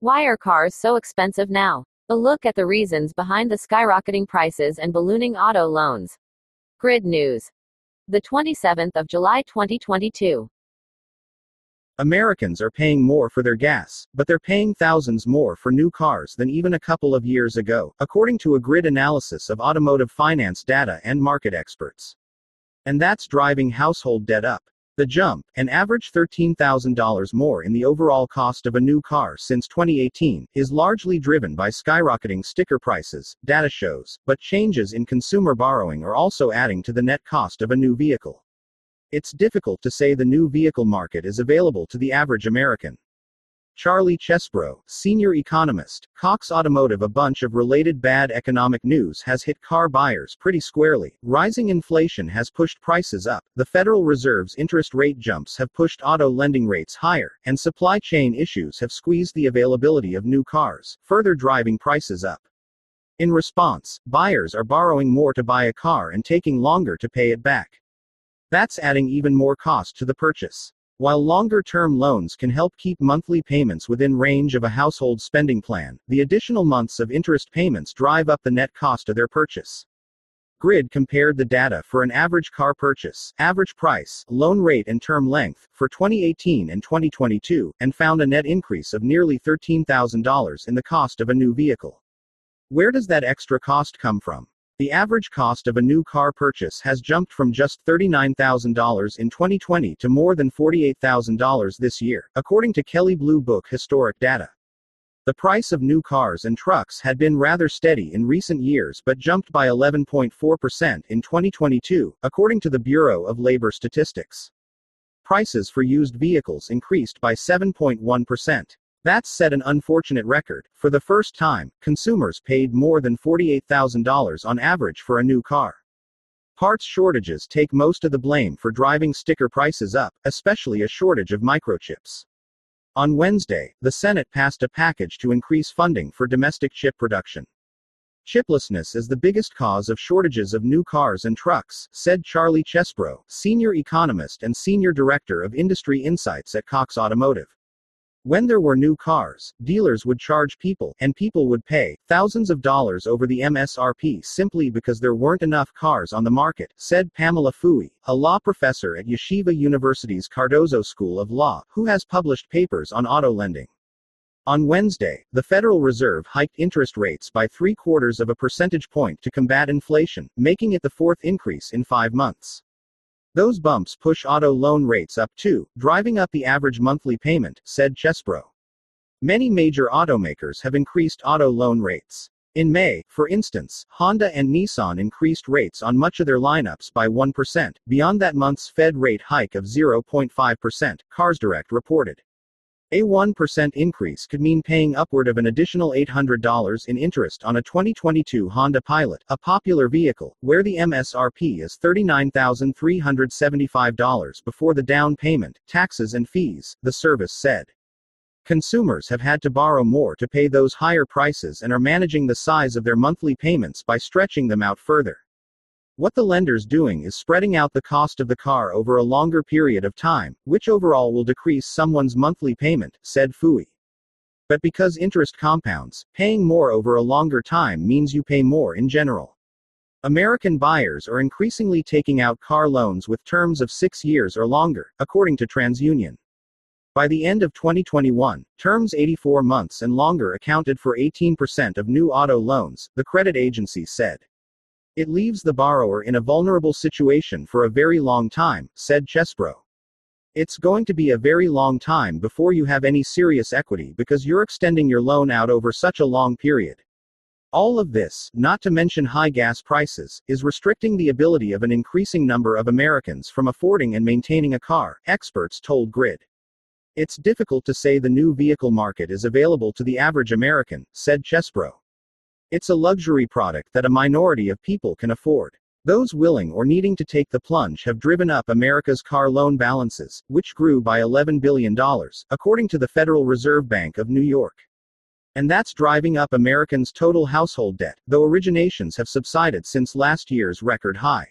Why are cars so expensive now? A look at the reasons behind the skyrocketing prices and ballooning auto loans. Grid News. The 27th of July 2022. Americans are paying more for their gas, but they're paying thousands more for new cars than even a couple of years ago, according to a grid analysis of automotive finance data and market experts. And that's driving household debt up. The jump, an average $13,000 more in the overall cost of a new car since 2018, is largely driven by skyrocketing sticker prices, data shows, but changes in consumer borrowing are also adding to the net cost of a new vehicle. It's difficult to say the new vehicle market is available to the average American. Charlie Chesbrough, senior economist, Cox Automotive. A bunch of related bad economic news has hit car buyers pretty squarely. Rising inflation has pushed prices up, the Federal Reserve's interest rate jumps have pushed auto lending rates higher, and supply chain issues have squeezed the availability of new cars, further driving prices up. In response, buyers are borrowing more to buy a car and taking longer to pay it back. That's adding even more cost to the purchase. While longer term loans can help keep monthly payments within range of a household spending plan, the additional months of interest payments drive up the net cost of their purchase. Grid compared the data for an average car purchase, average price, loan rate, and term length for 2018 and 2022, and found a net increase of nearly $13,000 in the cost of a new vehicle. Where does that extra cost come from? The average cost of a new car purchase has jumped from just $39,000 in 2020 to more than $48,000 this year, according to Kelley Blue Book historic data. The price of new cars and trucks had been rather steady in recent years but jumped by 11.4% in 2022, according to the Bureau of Labor Statistics. Prices for used vehicles increased by 7.1%. That's set an unfortunate record. For the first time, consumers paid more than $48,000 on average for a new car. Parts shortages take most of the blame for driving sticker prices up, especially a shortage of microchips. On Wednesday, the Senate passed a package to increase funding for domestic chip production. Chiplessness is the biggest cause of shortages of new cars and trucks, said Charlie Chesbrough, senior economist and senior director of industry insights at Cox Automotive. When there were new cars, dealers would charge people, and people would pay, thousands of dollars over the MSRP simply because there weren't enough cars on the market, said Pamela Foohey, a law professor at Yeshiva University's Cardozo School of Law, who has published papers on auto lending. On Wednesday, the Federal Reserve hiked interest rates by three quarters of a percentage point to combat inflation, making it the fourth increase in five months. Those bumps push auto loan rates up too, driving up the average monthly payment, said Chesbrough. Many major automakers have increased auto loan rates. In May, for instance, Honda and Nissan increased rates on much of their lineups by 1%, beyond that month's Fed rate hike of 0.5%, CarsDirect reported. A 1% increase could mean paying upward of an additional $800 in interest on a 2022 Honda Pilot, a popular vehicle, where the MSRP is $39,375 before the down payment, taxes, and fees, the service said. Consumers have had to borrow more to pay those higher prices and are managing the size of their monthly payments by stretching them out further. What the lender's doing is spreading out the cost of the car over a longer period of time, which overall will decrease someone's monthly payment, said Foohey. But because interest compounds, paying more over a longer time means you pay more in general. American buyers are increasingly taking out car loans with terms of six years or longer, according to TransUnion. By the end of 2021, terms 84 months and longer accounted for 18% of new auto loans, the credit agency said. It leaves the borrower in a vulnerable situation for a very long time, said Chesbrough. It's going to be a very long time before you have any serious equity because you're extending your loan out over such a long period. All of this, not to mention high gas prices, is restricting the ability of an increasing number of Americans from affording and maintaining a car, experts told Grid. It's difficult to say the new vehicle market is available to the average American, said Chesbrough. It's a luxury product that a minority of people can afford. Those willing or needing to take the plunge have driven up America's car loan balances, which grew by $11 billion, according to the Federal Reserve Bank of New York. And that's driving up Americans' total household debt, though originations have subsided since last year's record high.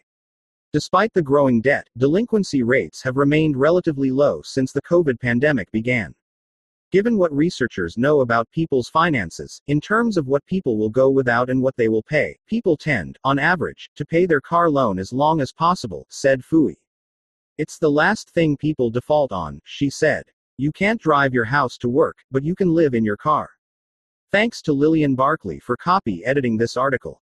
Despite the growing debt, delinquency rates have remained relatively low since the COVID pandemic began. Given what researchers know about people's finances, in terms of what people will go without and what they will pay, people tend, on average, to pay their car loan as long as possible, said Foohey. It's the last thing people default on, she said. You can't drive your house to work, but you can live in your car. Thanks to Lillian Barkley for copy editing this article.